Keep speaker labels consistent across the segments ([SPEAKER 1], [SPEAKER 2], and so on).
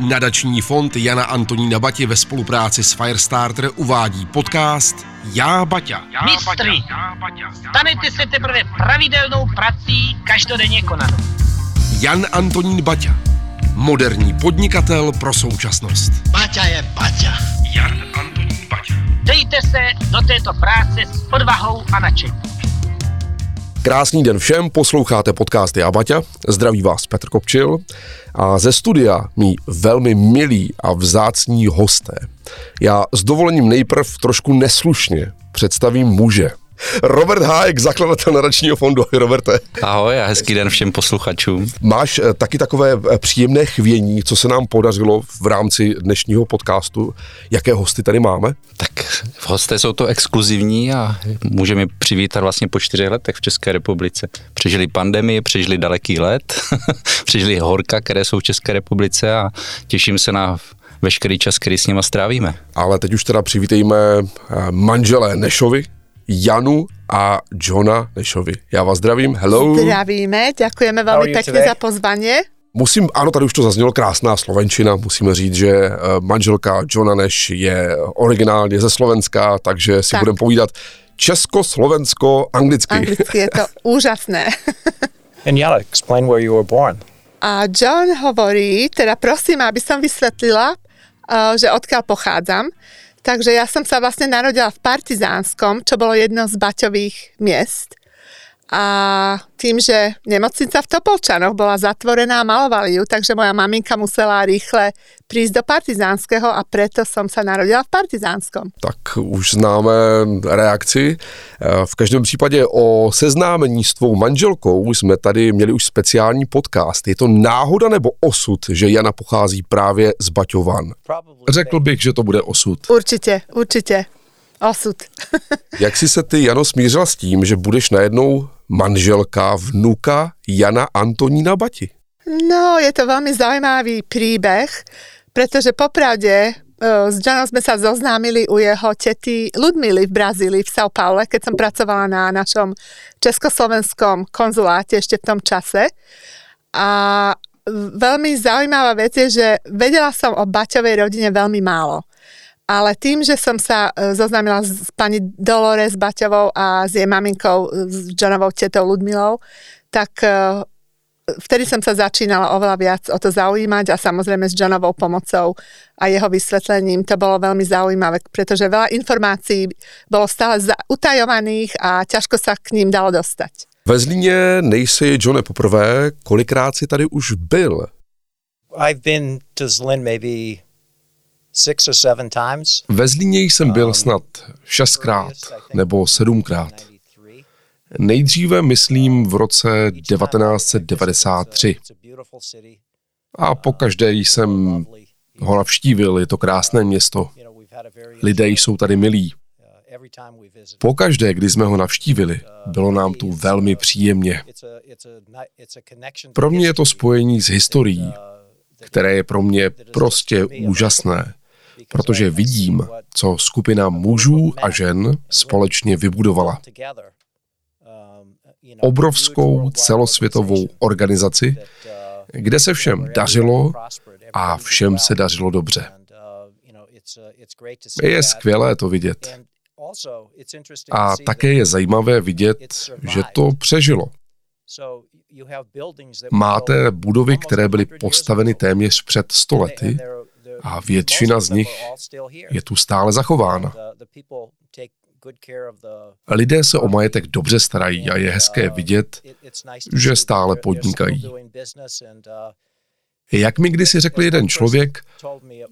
[SPEAKER 1] Nadační fond Jana Antonína Bati ve spolupráci s Firestarter uvádí podcast Já Baťa.
[SPEAKER 2] Mistry, stanete se teprve pravidelnou prací každodenně konanou.
[SPEAKER 1] Jan Antonín Baťa. Moderní podnikatel pro současnost.
[SPEAKER 2] Baťa je Baťa.
[SPEAKER 1] Jan Antonín Baťa.
[SPEAKER 2] Dejte se do této práce s odvahou a nadšením.
[SPEAKER 1] Krásný den všem, posloucháte podcast Já Baťa, zdraví vás Petr Kopčil a ze studia mý velmi milí a vzácní hosté. Já s dovolením nejprv trošku neslušně představím muže, Robert Hájek, zakladatel nadačního fondu. Ahoj, Roberte.
[SPEAKER 3] Ahoj a hezký den všem posluchačům.
[SPEAKER 1] Máš eh, taky takové eh, příjemné chvění, co se nám podařilo v rámci dnešního podcastu. Jaké hosty tady máme?
[SPEAKER 3] Tak hosté jsou to exkluzivní a můžeme přivítat vlastně po čtyřech letech v České republice. Přežili pandemii, přežili daleký let, přežili horka, které jsou v České republice a těším se na veškerý čas, který s nima strávíme.
[SPEAKER 1] Ale teď už teda přivítejme eh, manželé Nešovi, Janu a Johna Nešovi. Já vás zdravím, hello.
[SPEAKER 4] Zdravíme, děkujeme velmi pěkně za pozvání.
[SPEAKER 1] Musím, ano, tady už to zaznělo krásná slovenčina, musíme říct, že eh, manželka Johna Neš je originálně ze Slovenska, takže si tak. budeme povídat česko, slovensko, anglicky.
[SPEAKER 4] Anglicky je to úžasné.
[SPEAKER 5] And Jana, explain where you were born.
[SPEAKER 4] A John hovorí, teda prosím, aby som vysvetlila, uh, že odkiaľ pochádzam. Takže ja som sa vlastne narodila v Partizánskom, čo bolo jedno z baťových miest. A tým, že nemocnica v Topolčanoch bola zatvorená a malovali ju, takže moja maminka musela rýchle prísť do Partizánskeho a preto som sa narodila v Partizánskom.
[SPEAKER 1] Tak už známe reakci. V každém případě o seznámení s tvou manželkou jsme tady měli už speciální podcast. Je to náhoda nebo osud, že Jana pochází právě z Baťovan? Řekl bych, že to bude osud.
[SPEAKER 4] Určitě, určitě. Osud.
[SPEAKER 1] Jak jsi se ty, Jano, smířila s tím, že budeš najednou manželka vnuka Jana Antonína Bati?
[SPEAKER 4] No, je to veľmi zaujímavý príbeh, pretože popravde e, s Janom sme sa zoznámili u jeho tety Ludmily v Brazílii, v São Paule, keď som pracovala na našom československom konzuláte ešte v tom čase. A veľmi zaujímavá vec je, že vedela som o Baťovej rodine veľmi málo ale tým, že som sa e, zoznámila s pani Dolores Baťovou a s jej maminkou, s Johnovou tetou Ludmilou, tak e, vtedy som sa začínala oveľa viac o to zaujímať a samozrejme s Johnovou pomocou a jeho vysvetlením to bolo veľmi zaujímavé, pretože veľa informácií bolo stále utajovaných a ťažko sa k ním dalo dostať.
[SPEAKER 1] Ve Zlíně nejsi, Johne, poprvé. Kolikrát si tady už byl?
[SPEAKER 5] I've been to Zlin maybe
[SPEAKER 1] Ve Zlíně jsem byl um, snad šestkrát nebo sedmkrát. Nejdříve myslím v roce 1993. A po každé jsem ho navštívil, je to krásné město. Lidé jsou tady milí. Po každé, kdy jsme ho navštívili, bylo nám tu velmi příjemně. Pro mě je to spojení s historií, které je pro mě prostě úžasné protože vidím, co skupina mužů a žen společně vybudovala. Obrovskou celosvětovou organizaci, kde se všem dařilo a všem se dařilo dobře. Je skvělé to vidět. A také je zajímavé vidět, že to přežilo. Máte budovy, které byly postaveny téměř před stolety a většina z nich je tu stále zachována. Lidé se o majetek dobře starají a je hezké vidět, že stále podnikají. Jak mi kdysi řekl jeden člověk,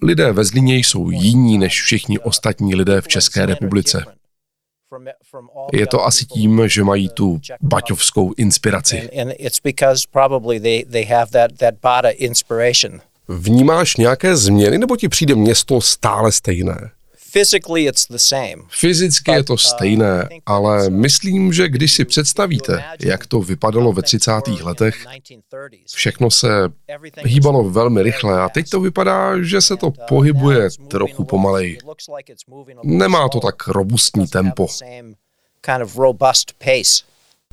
[SPEAKER 1] lidé ve Zlíně jsou jiní než všichni ostatní lidé v České republice. Je to asi tím, že mají tu baťovskou inspiraci. Vnímáš nějaké změny, nebo ti přijde město stále stejné? Fyzicky je to uh, stejné, ale myslím, že když si představíte, jak to vypadalo ve 30. letech, všechno se hýbalo velmi rychle a teď to vypadá, že se to uh, pohybuje trochu pomalej. Nemá to tak robustní tempo.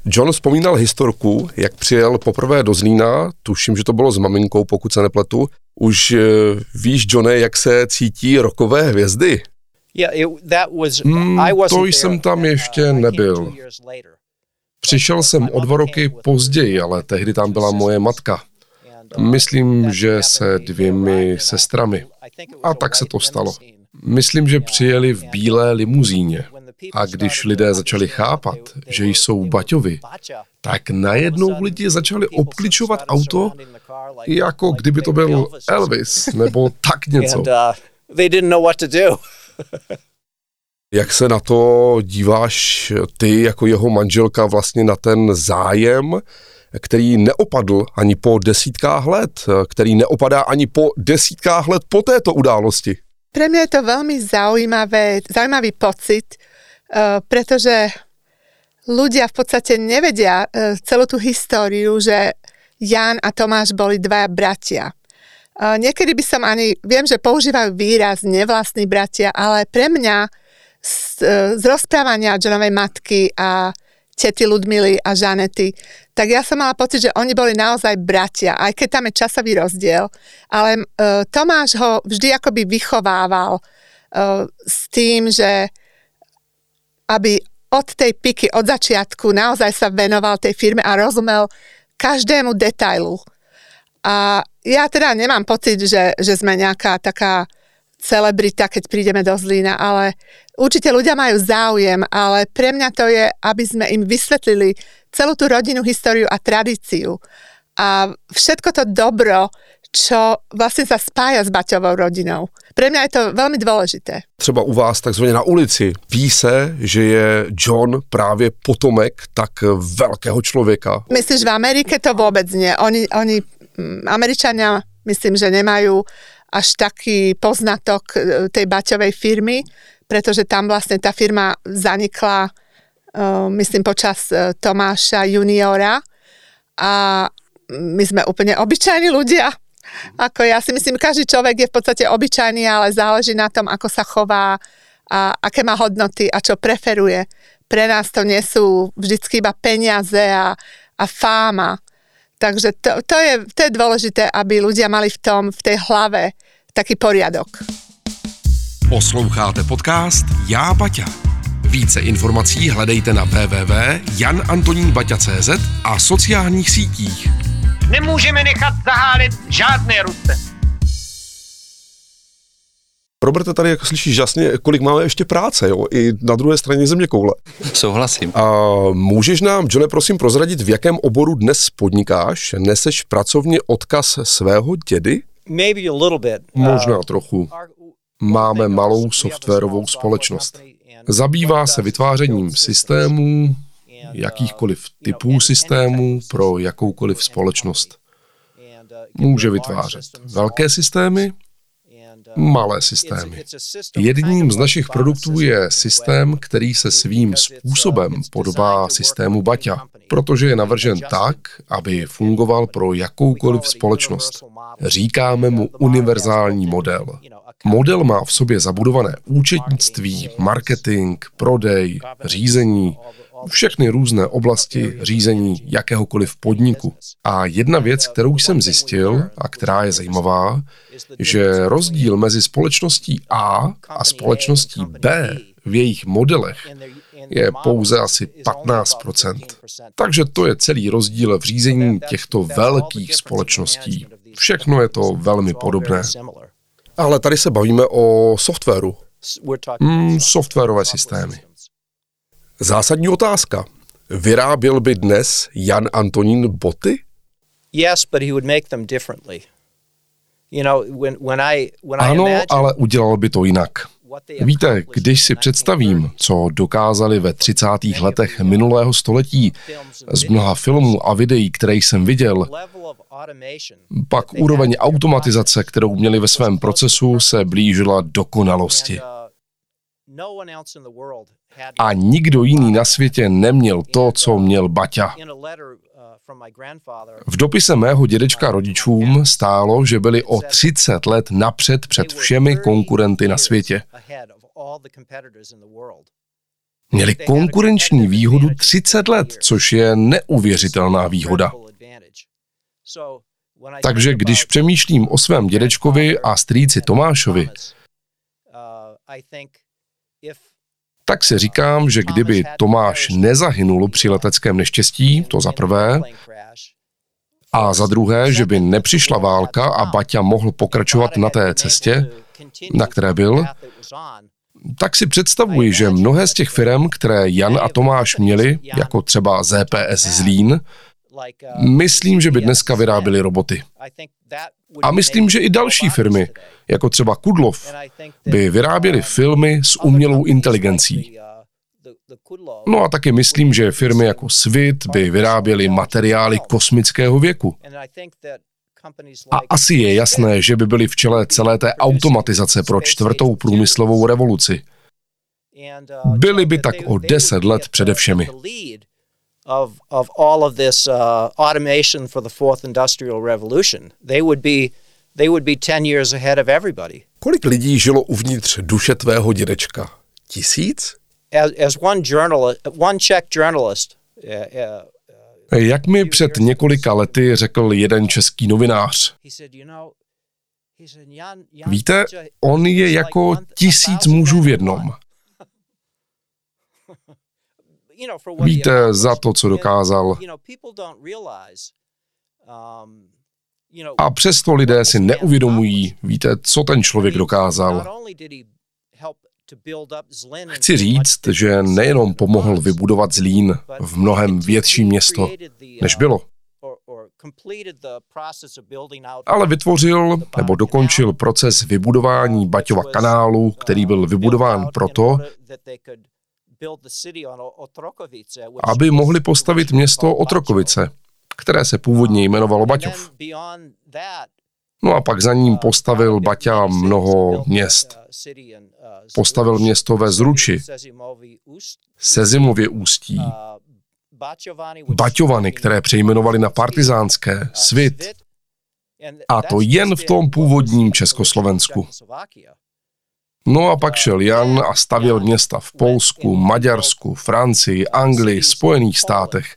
[SPEAKER 1] John vzpomínal historku, jak přijel poprvé do Zlína, tuším, že to bylo s maminkou, pokud se nepletu. Už uh, víš, Johne, jak se cítí rokové hvězdy? Hmm, to jsem tam
[SPEAKER 5] uh,
[SPEAKER 1] ještě nebyl. Přišel jsem o dva roky později, ale tehdy tam byla moje matka.
[SPEAKER 5] Uh,
[SPEAKER 1] Myslím, že se dvěmi sestrami. A tak se to stalo. Myslím, že přijeli v bílé limuzíně. A když lidé začali chápat, že jsou Baťovi, tak najednou lidi začali obkličovat auto, jako kdyby to byl Elvis, nebo tak něco.
[SPEAKER 5] Uh, they didn't know what to do.
[SPEAKER 1] Jak se na to díváš ty jako jeho manželka vlastně na ten zájem, který neopadl ani po desítkách let, který neopadá ani po desítkách let po této události?
[SPEAKER 4] Pre mňa je to veľmi zaujímavé, zaujímavý pocit, pretože ľudia v podstate nevedia uh, celú tú históriu, že Jan a Tomáš boli dvaja bratia. Uh, niekedy by som ani, viem, že používajú výraz nevlastní bratia, ale pre mňa z, z rozprávania Johnovej matky a tety Ludmily a Žanety, tak ja som mala pocit, že oni boli naozaj bratia, aj keď tam je časový rozdiel, ale uh, Tomáš ho vždy akoby vychovával uh, s tým, že aby od tej piky, od začiatku naozaj sa venoval tej firme a rozumel každému detailu. A ja teda nemám pocit, že, že sme nejaká taká celebrita, keď prídeme do Zlína, ale určite ľudia majú záujem, ale pre mňa to je, aby sme im vysvetlili celú tú rodinnú históriu a tradíciu. A všetko to dobro, čo vlastne sa spája s Baťovou rodinou. Pre mňa je to veľmi dôležité.
[SPEAKER 1] Třeba u vás takzvaně na ulici ví se, že je John právě potomek tak velkého člověka.
[SPEAKER 4] Myslíš, v Amerike to vôbec nie. Oni, oni mm, Američania, myslím, že nemajú až taký poznatok e, tej Baťovej firmy, pretože tam vlastne tá firma zanikla, uh, myslím, počas uh, Tomáša juniora a my sme úplne obyčajní ľudia. Ako ja si myslím, každý človek je v podstate obyčajný, ale záleží na tom, ako sa chová a aké má hodnoty a čo preferuje. Pre nás to nie sú vždycky iba peniaze a, a fáma. Takže to, to, je, to je dôležité, aby ľudia mali v tom, v tej hlave taký poriadok.
[SPEAKER 1] Posloucháte podcast Já Baťa. Více informací hledejte na www.janantoninbaťa.cz a sociálních sítích.
[SPEAKER 2] Nemůžeme nechat zahálit žádné Rusce.
[SPEAKER 1] Roberte, tady jako slyšíš jasně, kolik máme ještě práce, jo, i na druhé straně země koule.
[SPEAKER 3] Souhlasím.
[SPEAKER 1] A můžeš nám, Johne, prosím prozradit, v jakém oboru dnes podnikáš? Neseš pracovně odkaz svého dědy?
[SPEAKER 5] Maybe a little bit.
[SPEAKER 1] Možná trochu. Máme malou softwarovou společnost. Zabývá se vytvářením systémů, jakýchkoliv typů systémů pro jakoukoliv společnost. Může vytvářet velké systémy, malé systémy. Jedním z našich produktů je systém, který se svým způsobem podobá systému Baťa, protože je navržen tak, aby fungoval pro jakoukoliv společnost. Říkáme mu univerzální model. Model má v sobě zabudované účetnictví, marketing, prodej, řízení, všechny různé oblasti řízení jakéhokoliv podniku. A jedna věc, kterou jsem zjistil a která je zajímavá, že rozdíl mezi společností A a společností B v jejich modelech je pouze asi 15% Takže to je celý rozdíl v řízení těchto velkých společností. Všechno je to velmi podobné. Ale tady se bavíme o softwaru. Mm, softwarové systémy. Zásadní otázka. Vyráběl by dnes Jan Antonín boty?
[SPEAKER 5] Yes, but he would make them differently. You know, when, when I, when I
[SPEAKER 1] Ano,
[SPEAKER 5] imagine
[SPEAKER 1] ale udělal by to jinak. Víte, když si představím,
[SPEAKER 5] 1930s,
[SPEAKER 1] co dokázali ve 30. letech minulého století z mnoha filmů a videí, které jsem viděl, pak úroveň automatizace, kterou měli ve svém procesu, se blížila dokonalosti.
[SPEAKER 5] Uh,
[SPEAKER 1] A nikdo jiný na světě neměl to, co měl Baťa.
[SPEAKER 5] uh,
[SPEAKER 1] V dopise mého dědečka rodičům stálo, že byli o 30 let napřed před všemi konkurenty na světě.
[SPEAKER 5] Měli konkurenční výhodu 30 let, což je neuvěřitelná výhoda. Takže když přemýšlím o svém dědečkovi a strýci Tomášovi, tak si říkám, že kdyby Tomáš nezahynul při leteckém neštěstí, to za prvé, a za druhé, že by nepřišla válka a Baťa mohl pokračovat na té cestě, na které byl, tak si představuji, že mnohé z těch firm, které Jan a Tomáš měli, jako třeba ZPS Zlín, myslím, že by dneska vyráběli roboty. A myslím, že i další firmy, jako třeba Kudlov, by vyráběly filmy s umělou inteligencí. No a taky myslím, že firmy jako Svit by vyráběly materiály kosmického věku. A asi je jasné, že by byly v čele celé té automatizace pro čtvrtou průmyslovou revoluci. Byli by tak o deset let přede všemi. Of, of all of this uh, automation for the fourth industrial revolution. They would be they would be 10 years ahead of everybody. Kolik lidí žilo uvnitř duše tvého dědečka? Tisíc? As, as one journalist, one Czech journalist, uh, uh, jak mi před několika lety řekl jeden český novinář. Víte, on je jako tisíc mužů v jednom. Víte za to, co dokázal. A přesto lidé si neuvědomují, víte, co ten člověk dokázal. Chci říct, že nejenom pomohl vybudovat Zlín v mnohem větší město, než bylo, ale vytvořil nebo dokončil proces vybudování Baťova kanálu, který byl vybudován proto, aby mohli postavit město Otrokovice, které se původně jmenovalo Baťov. No a pak za ním postavil Baťa mnoho měst. Postavil město ve Zruči, Sezimově ústí, Baťovany, které přejmenovali na partizánské, Svit. A to jen v tom původním Československu. No a pak šel Jan a stavěl města v Polsku, Maďarsku, Francii, Anglii, Spojených státech,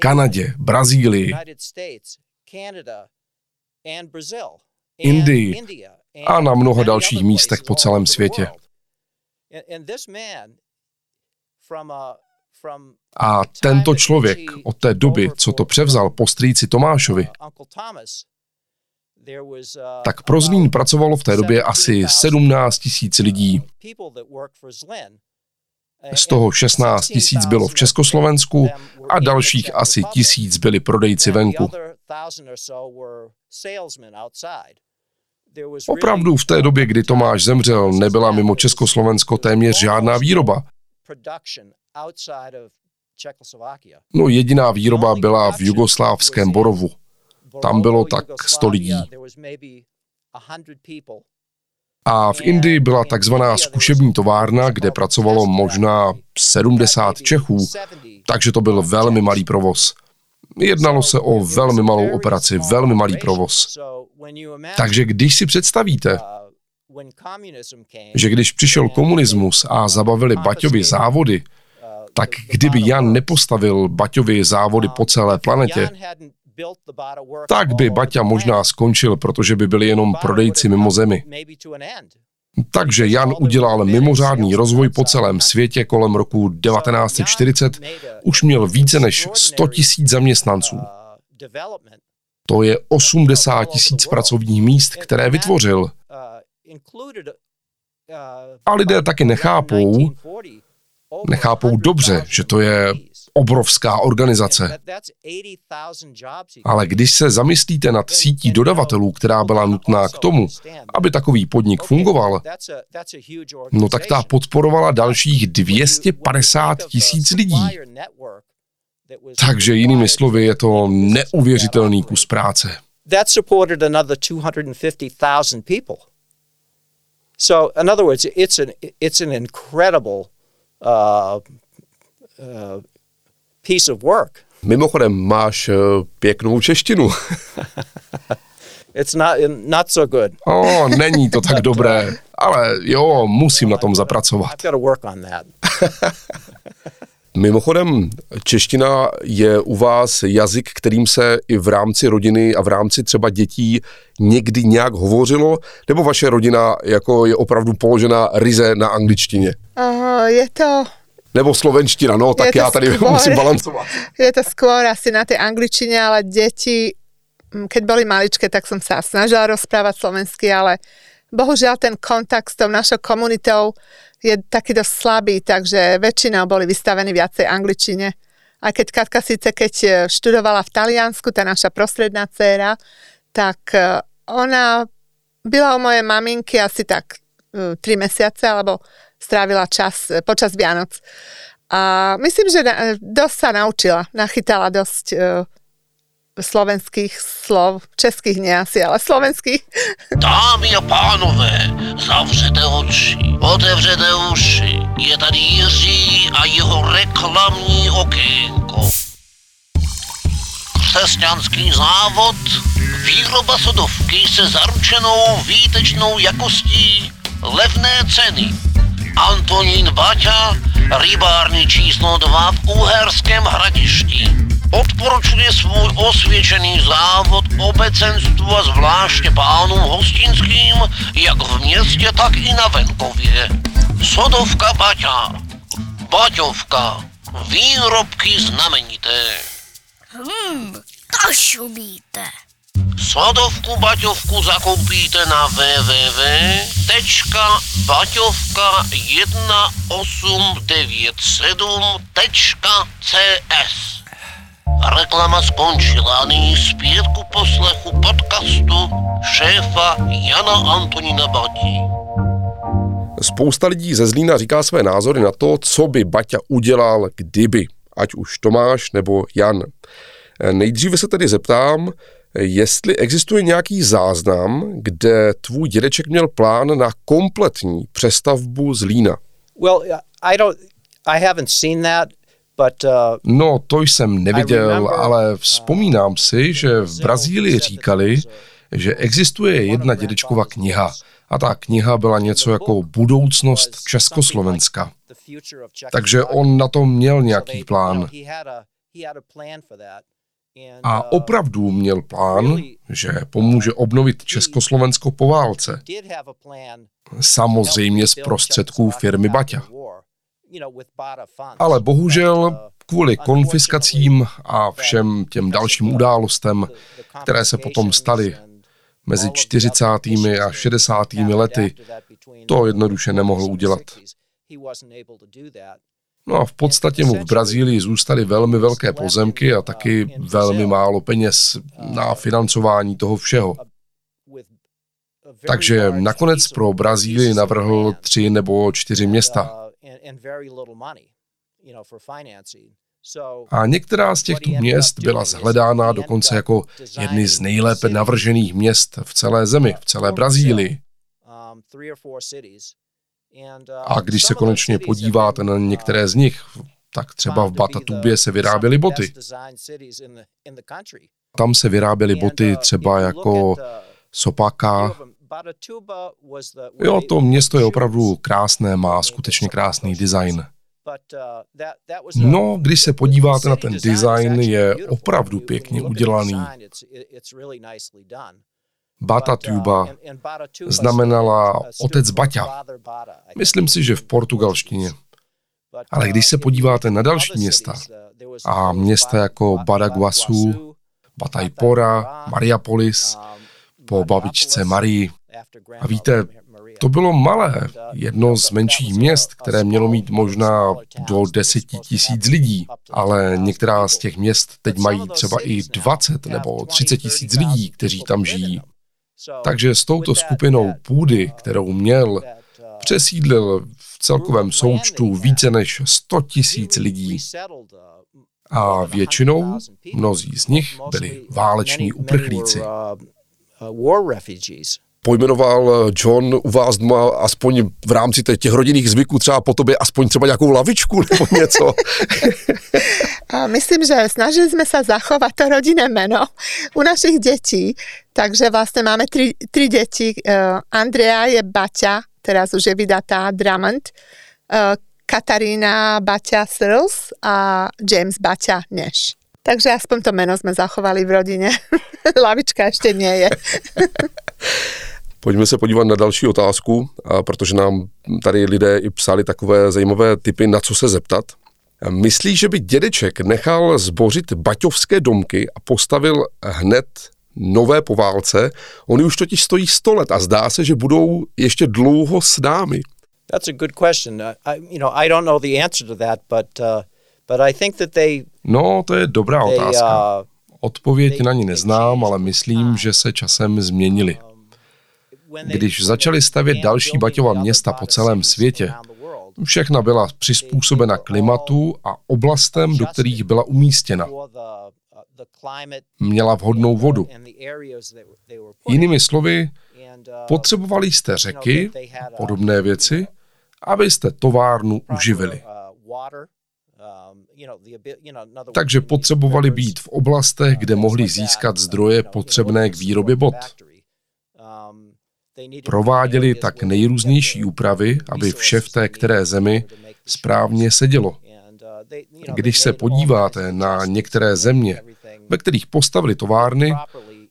[SPEAKER 5] Kanadě, Brazílii, Indii a na mnoho dalších místech po celém světě. A tento člověk od té doby, co to převzal po strýci Tomášovi, tak pro Zlín pracovalo v té době asi 17 tisíc lidí. Z toho 16 tisíc bylo v Československu a dalších asi tisíc byli prodejci venku. Opravdu v té době, kdy Tomáš zemřel, nebyla mimo Československo téměř žádná výroba. No jediná výroba byla v jugoslávském Borovu. Tam bylo tak 100 lidí. A v Indii byla takzvaná zkušební továrna, kde pracovalo možná 70 Čechů, takže to byl velmi malý provoz. Jednalo se o velmi malou operaci, velmi malý provoz. Takže když si představíte, že když přišel komunismus a zabavili Baťovi závody, tak kdyby Jan nepostavil Baťovi závody po celé planetě, tak by Baťa možná skončil, protože by byli jenom prodejci mimo zemi. Takže Jan udělal mimořádný rozvoj po celém světě kolem roku 1940, už měl více než 100 tisíc zaměstnanců. To je 80 tisíc pracovních míst, které vytvořil. A lidé taky nechápou, nechápou dobře, že to je obrovská organizace. Ale když se zamyslíte nad sítí dodavatelů, která byla nutná k tomu, aby takový podnik fungoval, no tak ta podporovala dalších 250 tisíc lidí. Takže jinými slovy je to neuvěřitelný kus práce. That supported another 250,000 people. So, in other words, it's an, it's an incredible uh, uh, piece of work. Mimochodem, máš uh, pěknou češtinu.
[SPEAKER 1] It's not, not so good.
[SPEAKER 5] oh, není to tak dobré,
[SPEAKER 1] ale jo, musím na tom zapracovat.
[SPEAKER 5] I've got to work on that.
[SPEAKER 1] Mimochodem, čeština je u vás jazyk, kterým se i v rámci rodiny a v rámci třeba dětí někdy nějak hovořilo, nebo vaše rodina jako je opravdu položena ryze na angličtině?
[SPEAKER 4] Uh, je to
[SPEAKER 1] Nebo slovenština, no, tak já tady
[SPEAKER 4] skôr-
[SPEAKER 1] musím balancovat.
[SPEAKER 4] Je to skôr asi na tej angličtine, ale deti, mm, keď boli maličké, tak som sa snažila rozprávať slovensky, ale bohužiaľ ten kontakt s tou našou komunitou je taký dosť slabý, takže väčšinou boli vystavení viacej angličine. Aj keď Katka síce keď e, študovala v Taliansku, tá naša prostredná dcéra, tak e, ona byla u mojej maminky asi tak e, tri mesiace, alebo strávila čas počas Vianoc. A myslím, že na, dosť sa naučila, nachytala dosť uh, slovenských slov, českých nie asi, ale slovenských.
[SPEAKER 6] Dámy a pánové, zavřete oči, otevřete uši. Je tady Jiří a jeho reklamní okénko. Křesťanský závod, výroba sodovky se zaručenou výtečnou jakostí, levné ceny. Antonín Baťa, rybárny číslo 2 v Uherském hradišti. Odporučuje svůj osvědčený závod obecenstvu a zvláště pánům hostinským, jak v městě, tak i na venkově. Sodovka Baťa, Baťovka, výrobky znamenité.
[SPEAKER 7] Hmm, to šumíte.
[SPEAKER 6] Sodovku Baťovku zakoupíte na www.1897.cs. Reklama skončila a nyní zpět ku poslechu podcastu šéfa Jana Antonina Batí.
[SPEAKER 1] Spousta lidí ze Zlína říká své názory na to, co by Baťa udělal, kdyby, ať už Tomáš nebo Jan. Nejdříve se tedy zeptám, jestli existuje nějaký záznam, kde tvůj dědeček měl plán na kompletní přestavbu Zlína.
[SPEAKER 5] Well, I don't, I haven't seen that,
[SPEAKER 1] No, to jsem neviděl, ale vzpomínám si, že v Brazílii říkali, že existuje jedna dědečkova kniha. A ta kniha byla něco jako budoucnost Československa. Takže on na to měl nějaký plán. A opravdu měl plán, že pomůže obnovit Československo po válce. Samozřejmě z prostředků firmy Baťa. Ale bohužel kvůli konfiskacím a všem těm dalším událostem, které se potom staly mezi 40. a 60. lety, to jednoduše nemohl udělat. No a v podstatě mu v Brazílii zůstaly velmi velké pozemky a taky velmi málo peněz na financování toho všeho. Takže nakonec pro Brazílii navrhl tři nebo čtyři města. A některá z těchto měst byla zhledána dokonce jako jedny z nejlépe navržených měst v celé zemi, v celé Brazílii. A když se konečně podíváte na některé z nich, tak třeba v Batatubě se vyráběly boty. Tam se vyráběly boty třeba jako Sopaka. Jo, to město je opravdu krásné, má skutečně krásný design. No, když se podíváte na ten design, je opravdu pěkně udělaný. Batatuba znamenala otec Baťa. Myslím si, že v portugalštině. Ale když se podíváte na další města a města jako Badaguasu, Bataipora, Mariapolis, po babičce Marii, a víte, to bylo malé, jedno z menších měst, které mělo mít možná do deseti tisíc lidí, ale některá z těch měst teď mají třeba i 20 nebo 30 tisíc lidí, kteří tam žijí. Takže s touto skupinou půdy, kterou měl, přesídlil v celkovém součtu více než 100 tisíc lidí. A většinou mnozí z nich byli váleční uprchlíci. Pojmenoval John u vás doma aspoň v rámci těch rodinných zvyků třeba po tobě aspoň třeba nějakou lavičku nebo něco?
[SPEAKER 4] Myslím, že snažili sme sa zachovať to rodinné meno u našich detí, takže vlastne máme tri, tri deti. Andrea je Baťa teraz už je vydatá Drummond, uh, Katarína Baťa Searles a James Baťa Neš. Takže aspoň to meno jsme zachovali v rodině. Lavička ještě nie je.
[SPEAKER 1] Pojďme se podívat na další otázku, a protože nám tady lidé i psali takové zajímavé typy, na co se zeptat. Myslíš, že by dědeček nechal zbořit baťovské domky a postavil hned nové po válce? Oni už totiž stojí 100 let a zdá se, že budou ještě dlouho s námi.
[SPEAKER 5] That's a good question. I, you know, I don't know the answer to that, but uh, but I think that they.
[SPEAKER 1] No, to je dobrá otázka. Uh, Odpověď na ní neznám, ale myslím, že se časem změnili. Když začali stavět další Baťova města po celém světě, všechna byla přizpůsobena klimatu a oblastem, do kterých byla umístěna. Měla vhodnou vodu. Jinými slovy, potřebovali jste řeky, podobné věci, abyste továrnu uživili. Takže potřebovali být v oblastech, kde mohli získat zdroje potřebné k výrobě bot. Prováděli tak nejrůznější úpravy, aby vše v té které zemi správně sedělo. Když se podíváte na některé země, ve kterých postavili továrny,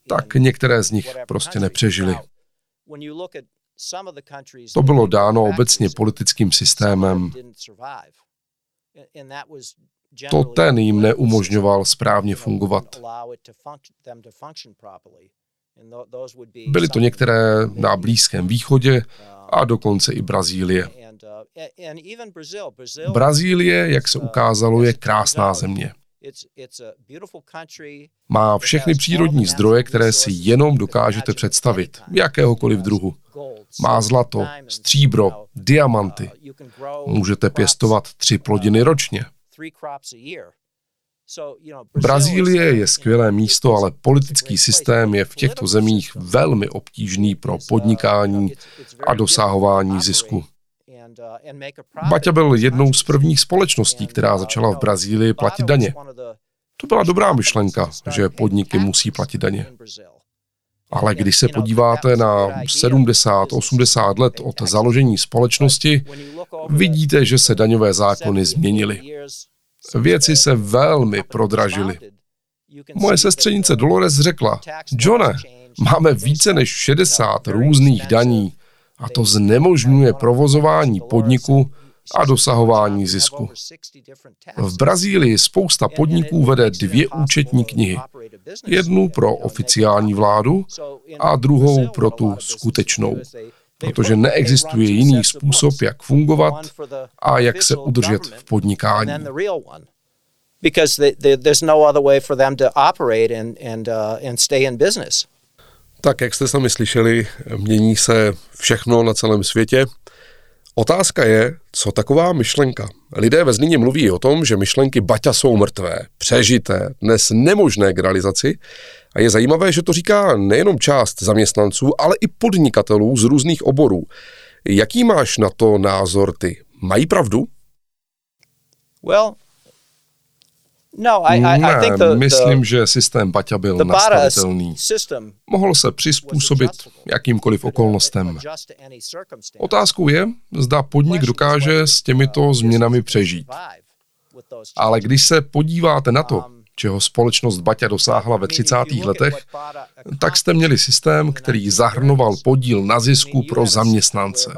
[SPEAKER 1] tak některé z nich prostě nepřežili. To bylo dáno obecně politickým systémem. To ten jim neumožňoval správně fungovat. Byly to některé na Blízkém východě a dokonce i Brazílie. Brazílie, jak se ukázalo, je krásná země. Má všechny přírodní zdroje, které si jenom dokážete představit, jakéhokoliv druhu. Má zlato, stříbro, diamanty. Můžete pěstovat tři plodiny ročně. Brazílie je skvělé místo, ale politický systém je v těchto zemích velmi obtížný pro podnikání a dosahování zisku. Baťa byl jednou z prvních společností, která začala v Brazílii platit daně. To byla dobrá myšlenka, že podniky musí platit daně. Ale když se podíváte na 70-80 let od založení společnosti, vidíte, že se daňové zákony změnily. Věci se velmi prodražily. Moje sestřenice Dolores řekla, Johne, máme více než 60 různých daní a to znemožňuje provozování podniku a dosahování zisku. V Brazílii spousta podniků vede dvě účetní knihy. Jednu pro oficiální vládu a druhou pro tu skutečnou. Protože neexistuje jiný způsob, jak fungovat a jak se udržet v podnikání. No uh. Tak, jak jste sami slyšeli, mění se všechno na celém světě. Otázka je, co taková myšlenka. Lidé ve Zlíně mluví o tom, že myšlenky Baťa jsou mrtvé, přežité, dnes nemožné k realizaci. A je zajímavé, že to říká nejenom část zaměstnanců, ale i podnikatelů z různých oborů. Jaký máš na to názor ty? Mají pravdu? Well, No, I, I, I think the, myslím, že systém Baťa byl nastavitelný. Mohl se přizpůsobit jakýmkoliv okolnostem. Otázkou je, zda podnik dokáže s těmito změnami přežít. Ale když se podíváte na to, um, čeho společnost Baťa dosáhla ve 30. letech, tak jste měli systém, který zahrnoval podíl na zisku pro zaměstnance.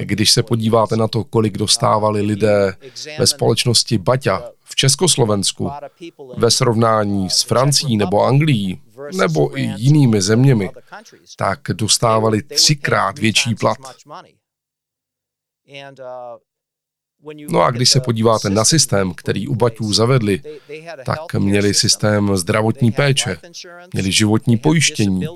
[SPEAKER 1] Když se podíváte na to, kolik dostávali lidé ve společnosti Baťa v Československu ve srovnání s Francií nebo Anglií nebo i jinými zeměmi, tak dostávali třikrát větší plat. No a když se podíváte na systém, který u Baťů zavedli, tak měli systém zdravotní péče, měli životní pojištění,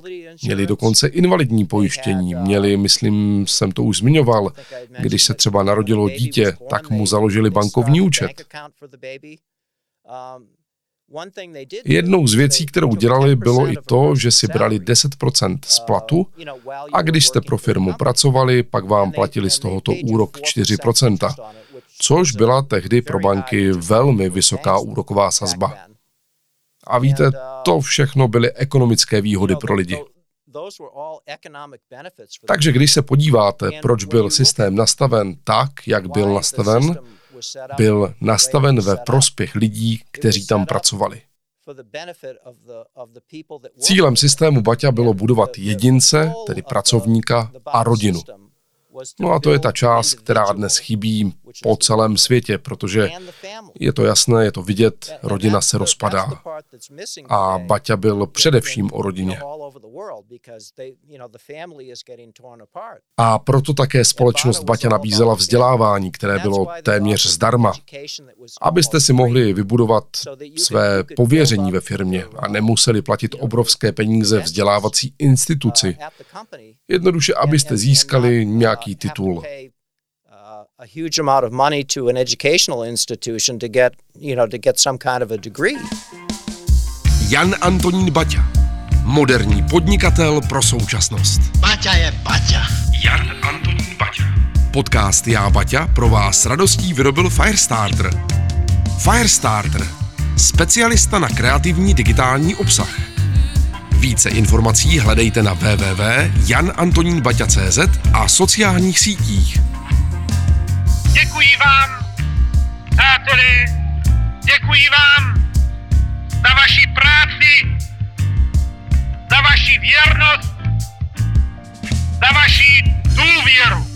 [SPEAKER 1] měli dokonce invalidní pojištění, měli, myslím, jsem to už zmiňoval, když se třeba narodilo dítě, tak mu založili bankovní účet. Jednou z věcí, kterou dělali, bylo i to, že si brali 10% z platu a když jste pro firmu pracovali, pak vám platili z tohoto úrok 4%, což byla tehdy pro banky velmi vysoká úroková sazba. A víte, to všechno byly ekonomické výhody pro lidi. Takže když se podíváte, proč byl systém nastaven tak, jak byl nastaven, byl nastaven ve prospěch lidí, kteří tam pracovali. Cílem systému Baťa bylo budovat jedince, tedy pracovníka a rodinu. No a to je ta část, která dnes chybí po celém světě, protože je to jasné, je to vidět, rodina se rozpadá. A Baťa byl především o rodině. A proto také společnost Baťa nabízela vzdělávání, které bylo téměř zdarma, abyste si mohli vybudovat své pověření ve firmě a nemuseli platit obrovské peníze vzdělávací instituci. Jednoduše, abyste získali nějaký titul
[SPEAKER 5] a huge amount of money to an educational institution to get, you know, to get some kind of a degree.
[SPEAKER 1] Jan Antonín Baťa, moderní podnikatel pro současnost.
[SPEAKER 6] Baťa je Baťa.
[SPEAKER 1] Jan Antonín Baťa. Podcast Já Baťa pro vás s radostí vyrobil Firestarter. Firestarter. Specialista na kreativní digitální obsah. Více informací hledejte na www.janantoninbaťa.cz a sociálních sítích.
[SPEAKER 2] Děkuji vám, přáteli, děkuji vám za vaši práci, za vaši věrnost, za vaši důvěru.